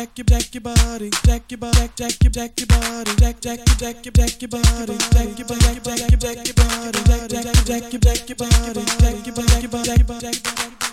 Jack your jack your body, Jack your deck jack your jack your body, Jack, jack your jack your jack your body, Jack your jack, your your jack your body, deck deck jack your jack your body, Jack your jack your your body.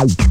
Yeah.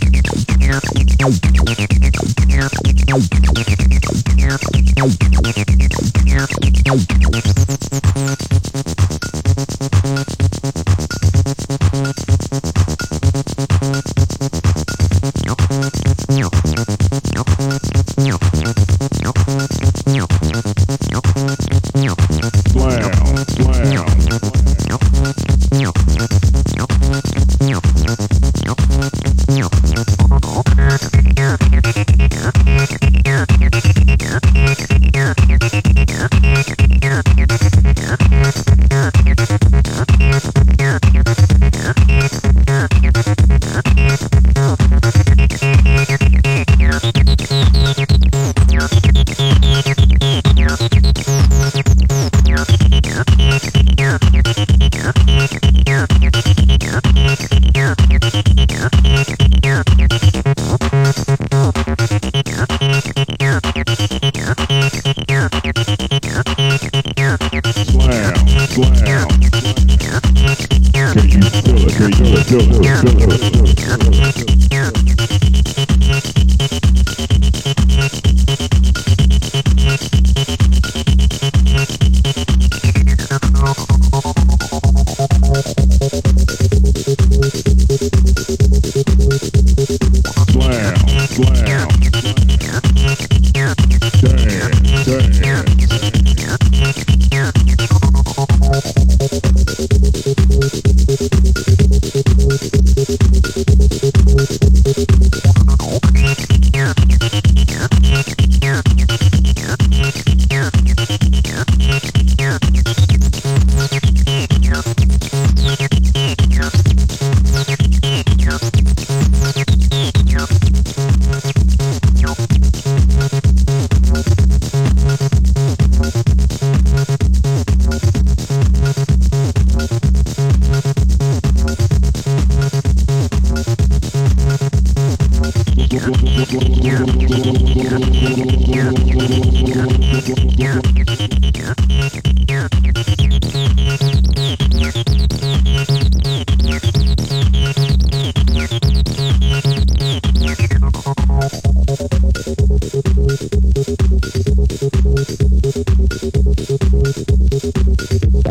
バ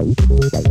イバイ。